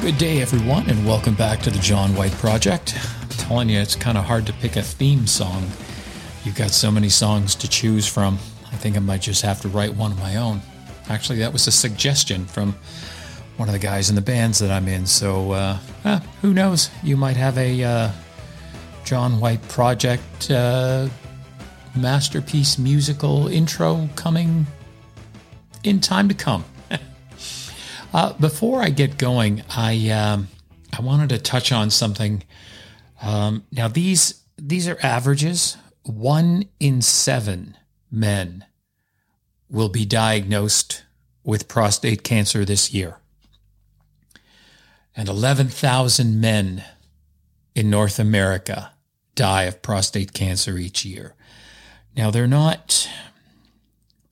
Good day, everyone, and welcome back to the John White Project. I'm telling you, it's kind of hard to pick a theme song. You've got so many songs to choose from. I think I might just have to write one of my own. Actually, that was a suggestion from one of the guys in the bands that I'm in. So, uh, eh, who knows? You might have a uh, John White Project uh, masterpiece musical intro coming in time to come. Uh, before I get going, I um, I wanted to touch on something. Um, now these these are averages. One in seven men will be diagnosed with prostate cancer this year, and eleven thousand men in North America die of prostate cancer each year. Now they're not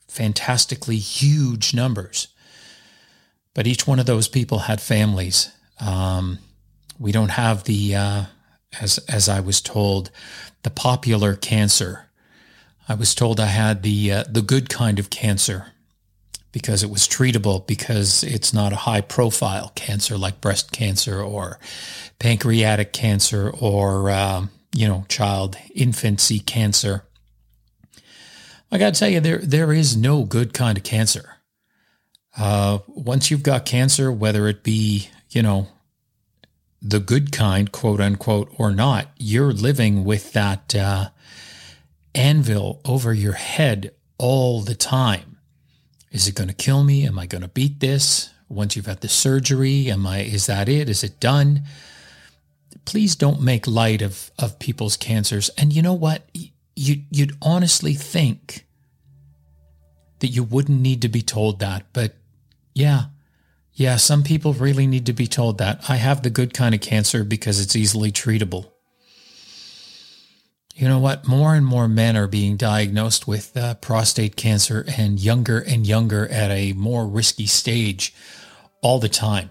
fantastically huge numbers but each one of those people had families. Um, we don't have the, uh, as as I was told, the popular cancer. I was told I had the uh, the good kind of cancer because it was treatable because it's not a high profile cancer like breast cancer or pancreatic cancer or um, you know child infancy cancer. I got to tell you, there there is no good kind of cancer. Uh, once you've got cancer, whether it be, you know, the good kind, quote unquote, or not, you're living with that uh, anvil over your head all the time. Is it going to kill me? Am I going to beat this? Once you've had the surgery, am I? Is that it? Is it done? Please don't make light of of people's cancers. And you know what? You you'd honestly think that you wouldn't need to be told that, but yeah. Yeah, some people really need to be told that. I have the good kind of cancer because it's easily treatable. You know what? More and more men are being diagnosed with uh, prostate cancer and younger and younger at a more risky stage all the time.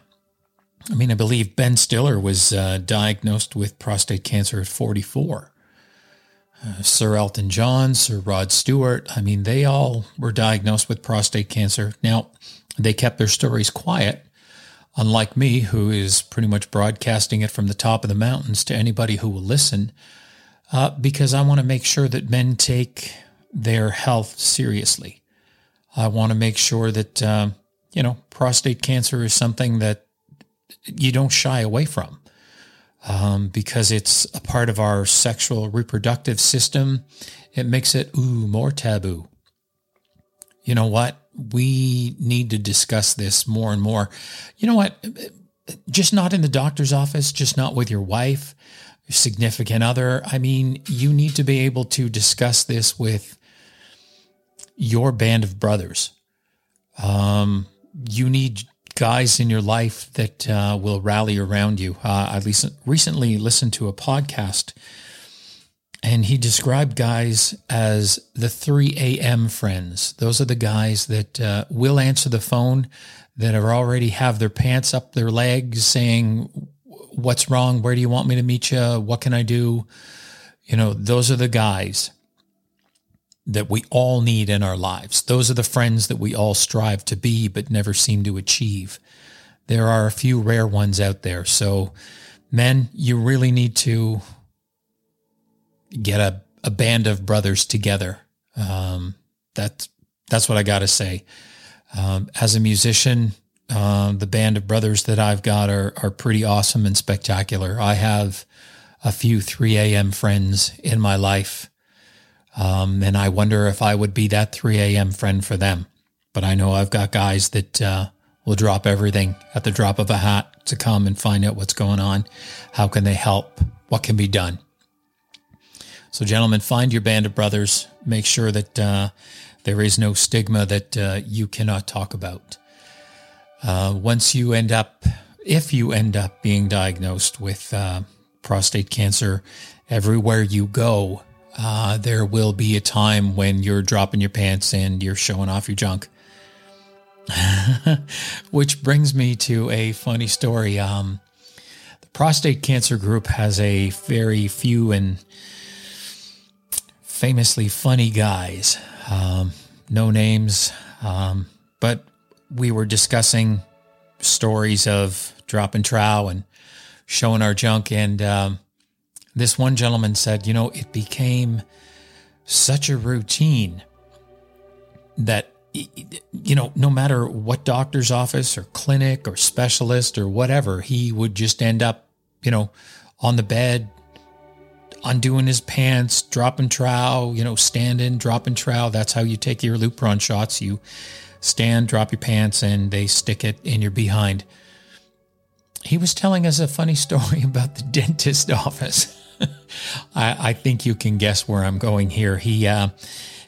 I mean, I believe Ben Stiller was uh, diagnosed with prostate cancer at 44. Uh, Sir Elton John, Sir Rod Stewart, I mean, they all were diagnosed with prostate cancer. Now, they kept their stories quiet, unlike me, who is pretty much broadcasting it from the top of the mountains to anybody who will listen, uh, because I want to make sure that men take their health seriously. I want to make sure that, uh, you know, prostate cancer is something that you don't shy away from. Um, because it's a part of our sexual reproductive system, it makes it ooh more taboo. You know what? We need to discuss this more and more. You know what? Just not in the doctor's office, just not with your wife, significant other. I mean, you need to be able to discuss this with your band of brothers. Um, you need guys in your life that uh, will rally around you. Uh, I recently listened to a podcast and he described guys as the 3 a.m. friends. Those are the guys that uh, will answer the phone, that are already have their pants up their legs saying, What's wrong? Where do you want me to meet you? What can I do? You know, those are the guys that we all need in our lives. Those are the friends that we all strive to be, but never seem to achieve. There are a few rare ones out there. So, men, you really need to get a, a band of brothers together. Um, that's that's what I got to say. Um, as a musician, uh, the band of brothers that I've got are are pretty awesome and spectacular. I have a few 3 a.m. friends in my life, um, and I wonder if I would be that 3 a.m. friend for them. But I know I've got guys that uh, will drop everything at the drop of a hat to come and find out what's going on. How can they help? What can be done? So, gentlemen, find your band of brothers. Make sure that uh, there is no stigma that uh, you cannot talk about. Uh, once you end up, if you end up being diagnosed with uh, prostate cancer, everywhere you go, uh, there will be a time when you're dropping your pants and you're showing off your junk. Which brings me to a funny story. Um, the prostate cancer group has a very few and famously funny guys. Um, no names, um, but we were discussing stories of dropping trow and showing our junk. And um, this one gentleman said, you know, it became such a routine that you know, no matter what doctor's office or clinic or specialist or whatever, he would just end up, you know, on the bed, undoing his pants, dropping trow, you know, standing, dropping trow. That's how you take your Lupron shots. You stand, drop your pants, and they stick it in your behind. He was telling us a funny story about the dentist office. I, I, think you can guess where I'm going here. He uh,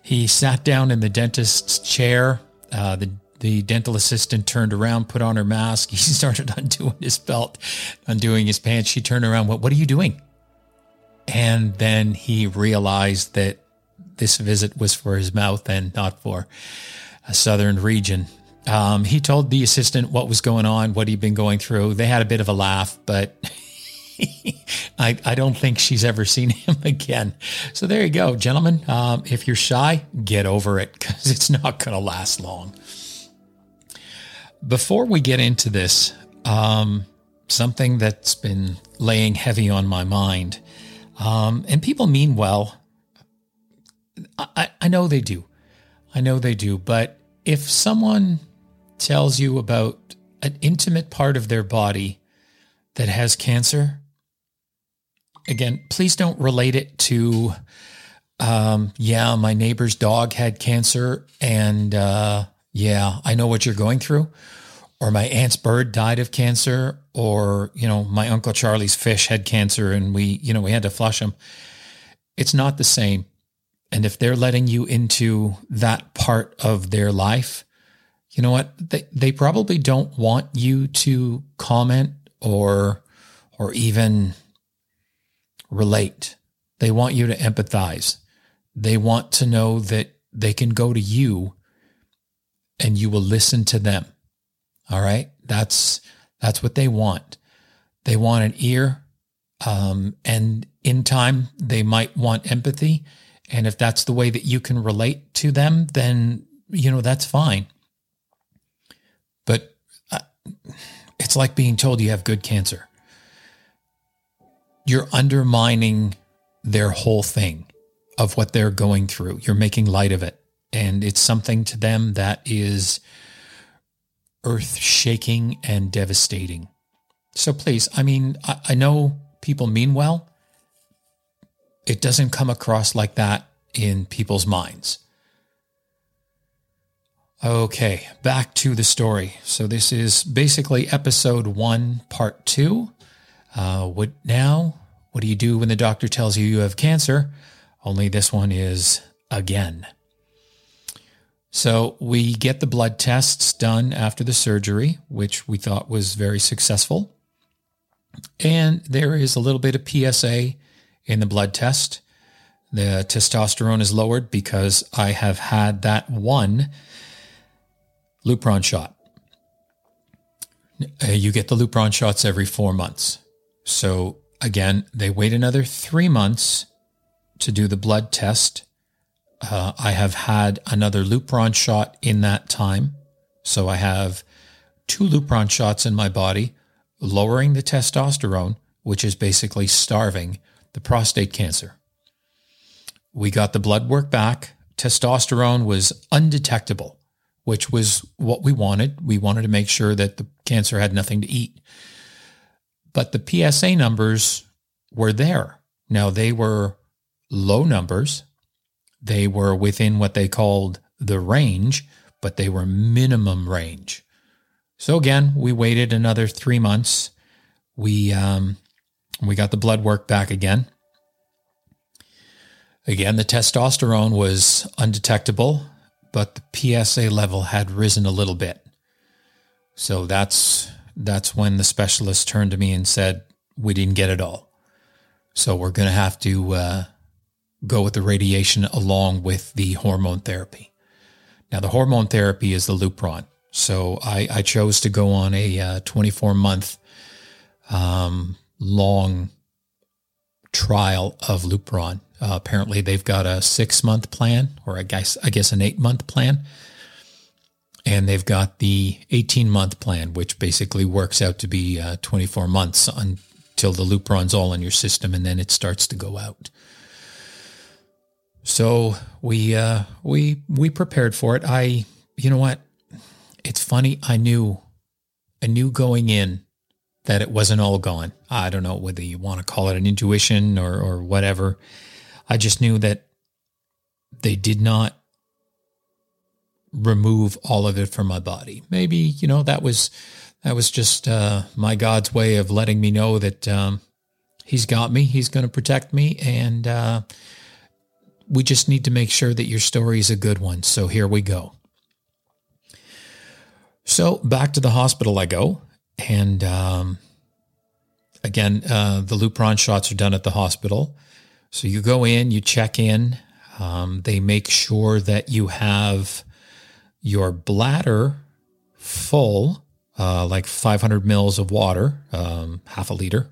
he sat down in the dentist's chair. Uh, the the dental assistant turned around, put on her mask. He started undoing his belt, undoing his pants. She turned around. What What are you doing? And then he realized that this visit was for his mouth and not for a southern region. Um, he told the assistant what was going on, what he'd been going through. They had a bit of a laugh, but I, I don't think she's ever seen him again. So there you go, gentlemen. Um, if you're shy, get over it because it's not going to last long. Before we get into this, um, something that's been laying heavy on my mind um, and people mean well. I, I know they do. I know they do. But if someone tells you about an intimate part of their body that has cancer, again, please don't relate it to, um, yeah, my neighbor's dog had cancer and, uh, yeah, I know what you're going through or my aunt's bird died of cancer, or, you know, my Uncle Charlie's fish had cancer and we, you know, we had to flush him. It's not the same. And if they're letting you into that part of their life, you know what? They, they probably don't want you to comment or, or even relate. They want you to empathize. They want to know that they can go to you and you will listen to them all right. That's, that's what they want. They want an ear. Um, and in time, they might want empathy. And if that's the way that you can relate to them, then, you know, that's fine. But uh, it's like being told you have good cancer. You're undermining their whole thing of what they're going through. You're making light of it. And it's something to them that is earth shaking and devastating. So please, I mean, I, I know people mean well. It doesn't come across like that in people's minds. Okay, back to the story. So this is basically episode one, part two. Uh, what now? What do you do when the doctor tells you you have cancer? Only this one is again. So we get the blood tests done after the surgery, which we thought was very successful. And there is a little bit of PSA in the blood test. The testosterone is lowered because I have had that one Lupron shot. Uh, you get the Lupron shots every four months. So again, they wait another three months to do the blood test uh, I have had another Lupron shot in that time. So I have two Lupron shots in my body, lowering the testosterone, which is basically starving the prostate cancer. We got the blood work back. Testosterone was undetectable, which was what we wanted. We wanted to make sure that the cancer had nothing to eat. But the PSA numbers were there. Now they were low numbers, they were within what they called the range, but they were minimum range. So again, we waited another three months. We um, we got the blood work back again. Again, the testosterone was undetectable, but the PSA level had risen a little bit. So that's that's when the specialist turned to me and said, "We didn't get it all, so we're going to have to uh, go with the radiation along with the hormone therapy. Now, the hormone therapy is the Lupron. So I, I chose to go on a uh, 24 month um, long trial of Lupron. Uh, apparently, they've got a six month plan, or I guess I guess an eight month plan. and they've got the 18 month plan, which basically works out to be uh, 24 months until the Lupron's all in your system, and then it starts to go out. So we uh, we we prepared for it. I, you know what? It's funny. I knew, I knew going in that it wasn't all gone. I don't know whether you want to call it an intuition or or whatever. I just knew that they did not remove all of it from my body. Maybe, you know, that was that was just uh, my God's way of letting me know that um, He's got me. He's going to protect me, and uh, we just need to make sure that your story is a good one. So here we go. So back to the hospital I go, and um, again, uh, the Lupron shots are done at the hospital. So you go in, you check in. Um, they make sure that you have your bladder full, uh, like 500 mils of water, um, half a liter.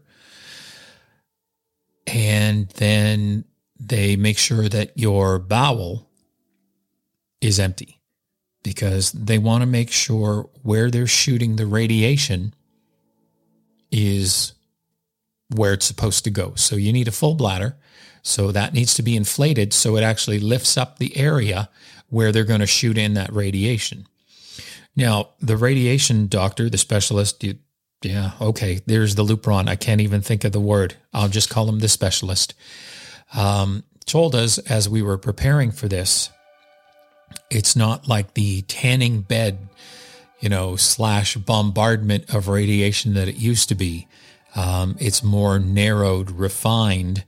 And then they make sure that your bowel is empty because they want to make sure where they're shooting the radiation is where it's supposed to go. So you need a full bladder. So that needs to be inflated so it actually lifts up the area where they're going to shoot in that radiation. Now, the radiation doctor, the specialist, you, yeah, okay, there's the Lupron. I can't even think of the word. I'll just call him the specialist. Um, told us as we were preparing for this, it's not like the tanning bed, you know, slash bombardment of radiation that it used to be. Um, it's more narrowed, refined,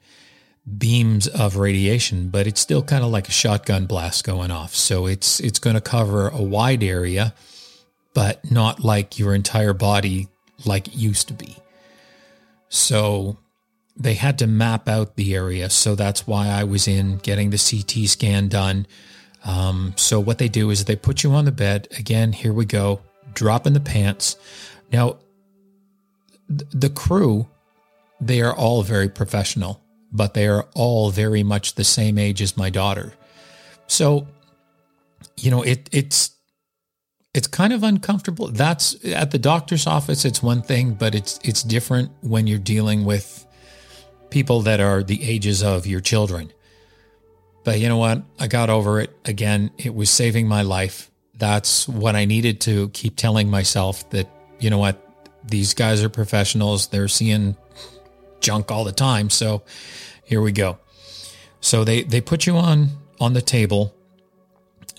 beams of radiation, but it's still kind of like a shotgun blast going off. So it's it's going to cover a wide area, but not like your entire body like it used to be. So they had to map out the area. So that's why I was in getting the CT scan done. Um, so what they do is they put you on the bed. Again, here we go. Drop in the pants. Now, the crew, they are all very professional but they are all very much the same age as my daughter. So, you know, it it's it's kind of uncomfortable. That's at the doctor's office it's one thing, but it's it's different when you're dealing with people that are the ages of your children. But you know what? I got over it. Again, it was saving my life. That's what I needed to keep telling myself that, you know what? These guys are professionals. They're seeing junk all the time. So here we go. So they, they put you on, on the table.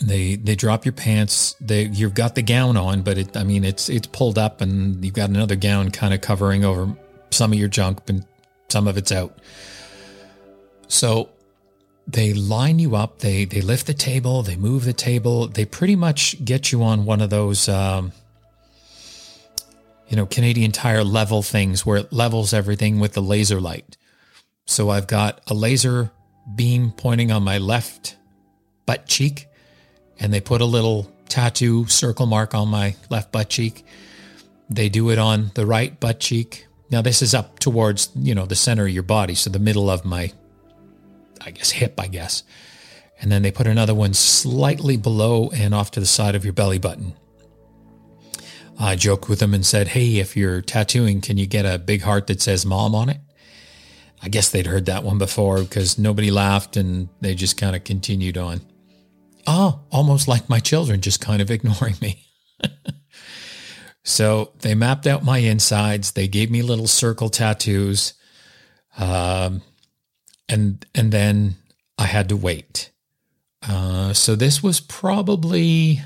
They, they drop your pants. They, you've got the gown on, but it, I mean, it's, it's pulled up and you've got another gown kind of covering over some of your junk, but some of it's out. So they line you up. They, they lift the table. They move the table. They pretty much get you on one of those, um, you know, Canadian Tire level things where it levels everything with the laser light. So I've got a laser beam pointing on my left butt cheek, and they put a little tattoo circle mark on my left butt cheek. They do it on the right butt cheek. Now this is up towards, you know, the center of your body, so the middle of my I guess hip, I guess. And then they put another one slightly below and off to the side of your belly button. I joked with them and said, Hey, if you're tattooing, can you get a big heart that says mom on it? I guess they'd heard that one before because nobody laughed and they just kind of continued on. Oh, almost like my children just kind of ignoring me. so they mapped out my insides. They gave me little circle tattoos. Um, and, and then I had to wait. Uh, so this was probably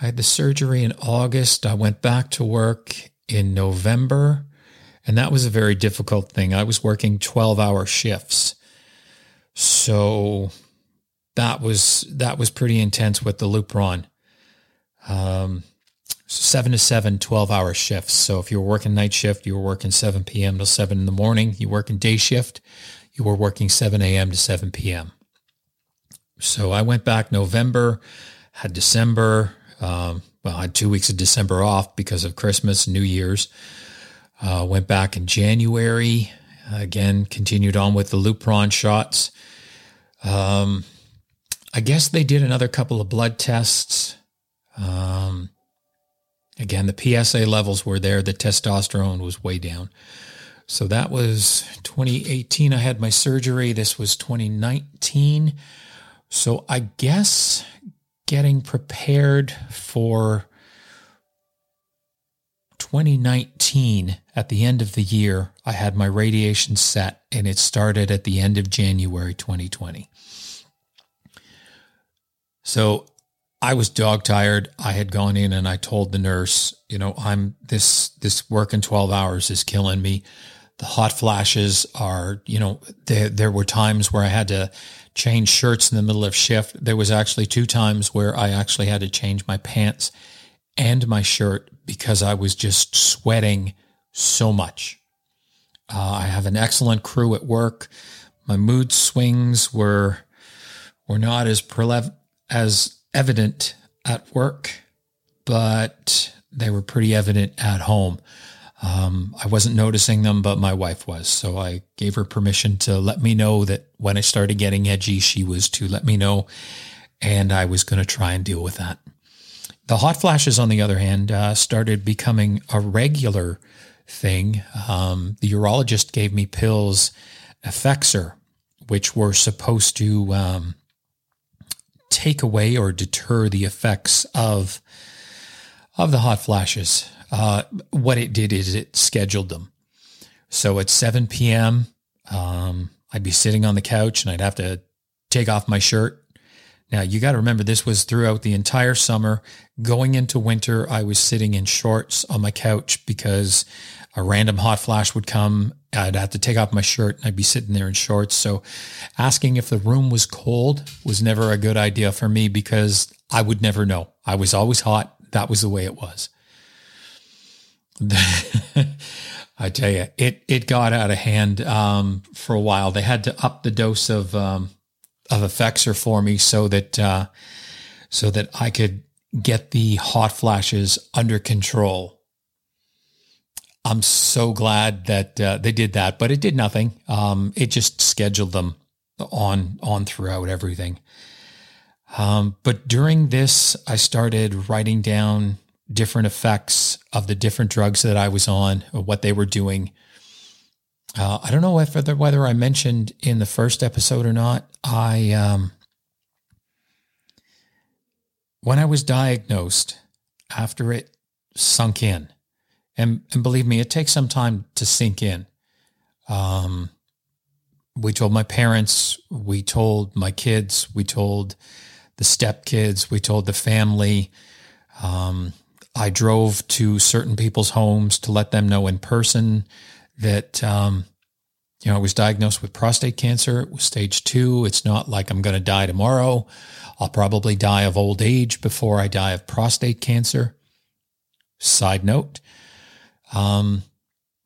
I had the surgery in August. I went back to work in November, and that was a very difficult thing. I was working 12 hour shifts. So that was that was pretty intense with the Lupron. Um, seven to seven, 12 hour shifts. So if you were working night shift, you were working 7 p.m. to 7 in the morning. You work in day shift, you were working 7 a.m. to 7 p.m. So I went back November, had December, um, well, I had two weeks of December off because of Christmas, New Year's. Uh, went back in January. Again, continued on with the Lupron shots. Um, I guess they did another couple of blood tests. Um, again, the PSA levels were there. The testosterone was way down. So that was 2018. I had my surgery. This was 2019. So I guess getting prepared for 2019 at the end of the year, I had my radiation set and it started at the end of January 2020. So I was dog tired. I had gone in and I told the nurse, you know, I'm this this work in 12 hours is killing me. The hot flashes are, you know, there there were times where I had to change shirts in the middle of shift. There was actually two times where I actually had to change my pants and my shirt because I was just sweating so much. Uh, I have an excellent crew at work. My mood swings were were not as prele- as evident at work, but they were pretty evident at home. Um, I wasn't noticing them, but my wife was. So I gave her permission to let me know that when I started getting edgy, she was to let me know. And I was going to try and deal with that. The hot flashes, on the other hand, uh, started becoming a regular thing. Um, the urologist gave me pills, Effexor, which were supposed to um, take away or deter the effects of of the hot flashes. Uh, what it did is it scheduled them. So at 7 p.m., um, I'd be sitting on the couch and I'd have to take off my shirt. Now, you got to remember, this was throughout the entire summer. Going into winter, I was sitting in shorts on my couch because a random hot flash would come. I'd have to take off my shirt and I'd be sitting there in shorts. So asking if the room was cold was never a good idea for me because I would never know. I was always hot. That was the way it was. I tell you, it it got out of hand um, for a while. They had to up the dose of um, of Effexor for me so that uh, so that I could get the hot flashes under control. I'm so glad that uh, they did that, but it did nothing. Um, it just scheduled them on on throughout everything. Um, but during this, I started writing down different effects of the different drugs that I was on what they were doing. Uh, I don't know if whether, whether I mentioned in the first episode or not. I um, when I was diagnosed, after it sunk in, and and believe me, it takes some time to sink in. Um, we told my parents, we told my kids, we told the stepkids, we told the family. Um, I drove to certain people's homes to let them know in person that, um, you know, I was diagnosed with prostate cancer. It was stage two. It's not like I'm going to die tomorrow. I'll probably die of old age before I die of prostate cancer. Side note, um,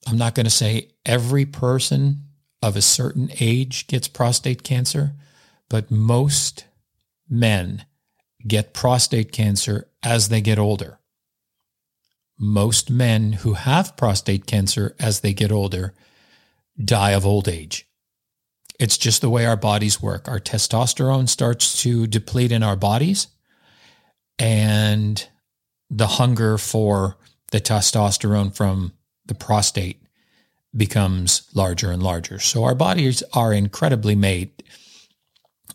I'm not going to say every person of a certain age gets prostate cancer, but most men get prostate cancer as they get older most men who have prostate cancer as they get older die of old age. It's just the way our bodies work. Our testosterone starts to deplete in our bodies, and the hunger for the testosterone from the prostate becomes larger and larger. So our bodies are incredibly made.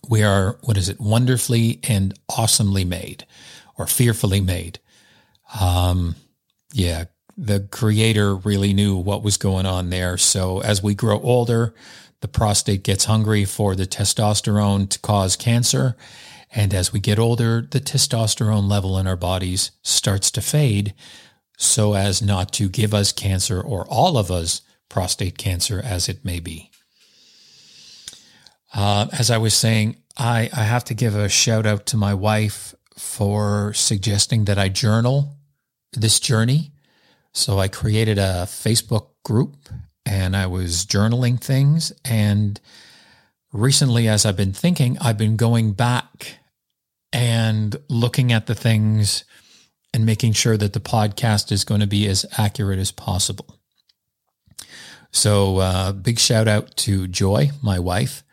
We are, what is it, wonderfully and awesomely made or fearfully made. Um, yeah, the creator really knew what was going on there. So as we grow older, the prostate gets hungry for the testosterone to cause cancer. And as we get older, the testosterone level in our bodies starts to fade so as not to give us cancer or all of us prostate cancer as it may be. Uh, as I was saying, I, I have to give a shout out to my wife for suggesting that I journal this journey. So I created a Facebook group and I was journaling things. And recently, as I've been thinking, I've been going back and looking at the things and making sure that the podcast is going to be as accurate as possible. So, uh, big shout out to Joy, my wife,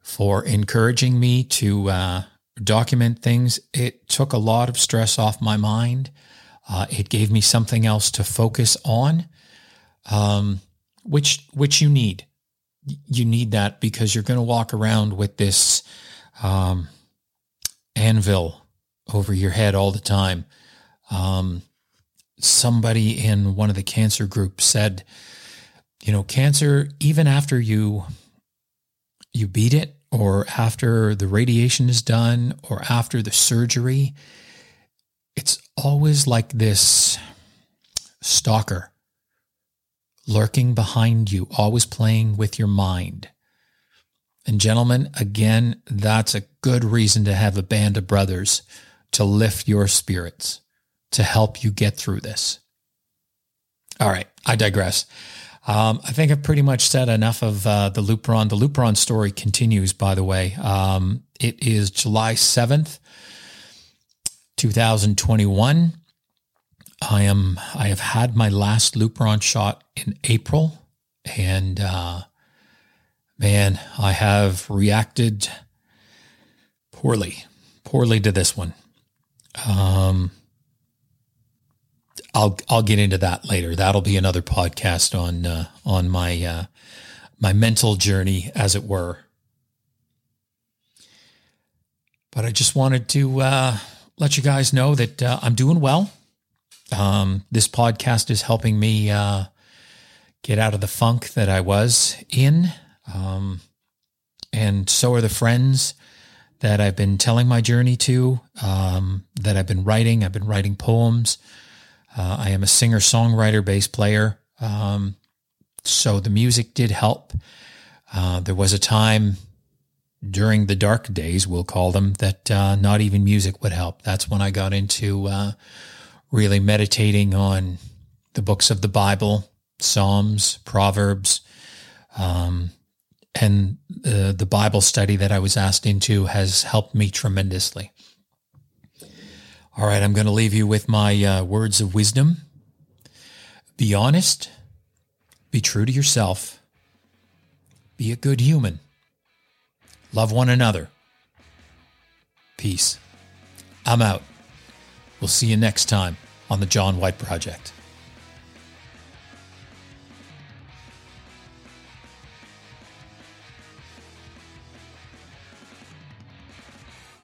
for encouraging me to uh, document things. It took a lot of stress off my mind. Uh, it gave me something else to focus on, um, which which you need. You need that because you're going to walk around with this um, anvil over your head all the time. Um, somebody in one of the cancer groups said, you know, cancer, even after you you beat it, or after the radiation is done, or after the surgery, it's always like this stalker lurking behind you, always playing with your mind. And gentlemen, again, that's a good reason to have a band of brothers to lift your spirits, to help you get through this. All right, I digress. Um, I think I've pretty much said enough of uh, the Lupron. The Lupron story continues, by the way. Um, it is July 7th, 2021. I am I have had my last Lupron shot in April, and uh, man, I have reacted poorly, poorly to this one. Um, I'll I'll get into that later. That'll be another podcast on uh, on my uh, my mental journey, as it were. But I just wanted to uh, let you guys know that uh, I'm doing well. Um, this podcast is helping me uh, get out of the funk that I was in, um, and so are the friends that I've been telling my journey to. Um, that I've been writing. I've been writing poems. Uh, I am a singer songwriter, bass player. Um, so the music did help. Uh, there was a time during the dark days, we'll call them, that uh, not even music would help. That's when I got into uh, really meditating on the books of the Bible, Psalms, Proverbs, um, and the, the Bible study that I was asked into has helped me tremendously. All right, I'm going to leave you with my uh, words of wisdom. Be honest, be true to yourself, be a good human, love one another. Peace. I'm out. We'll see you next time on the John White Project.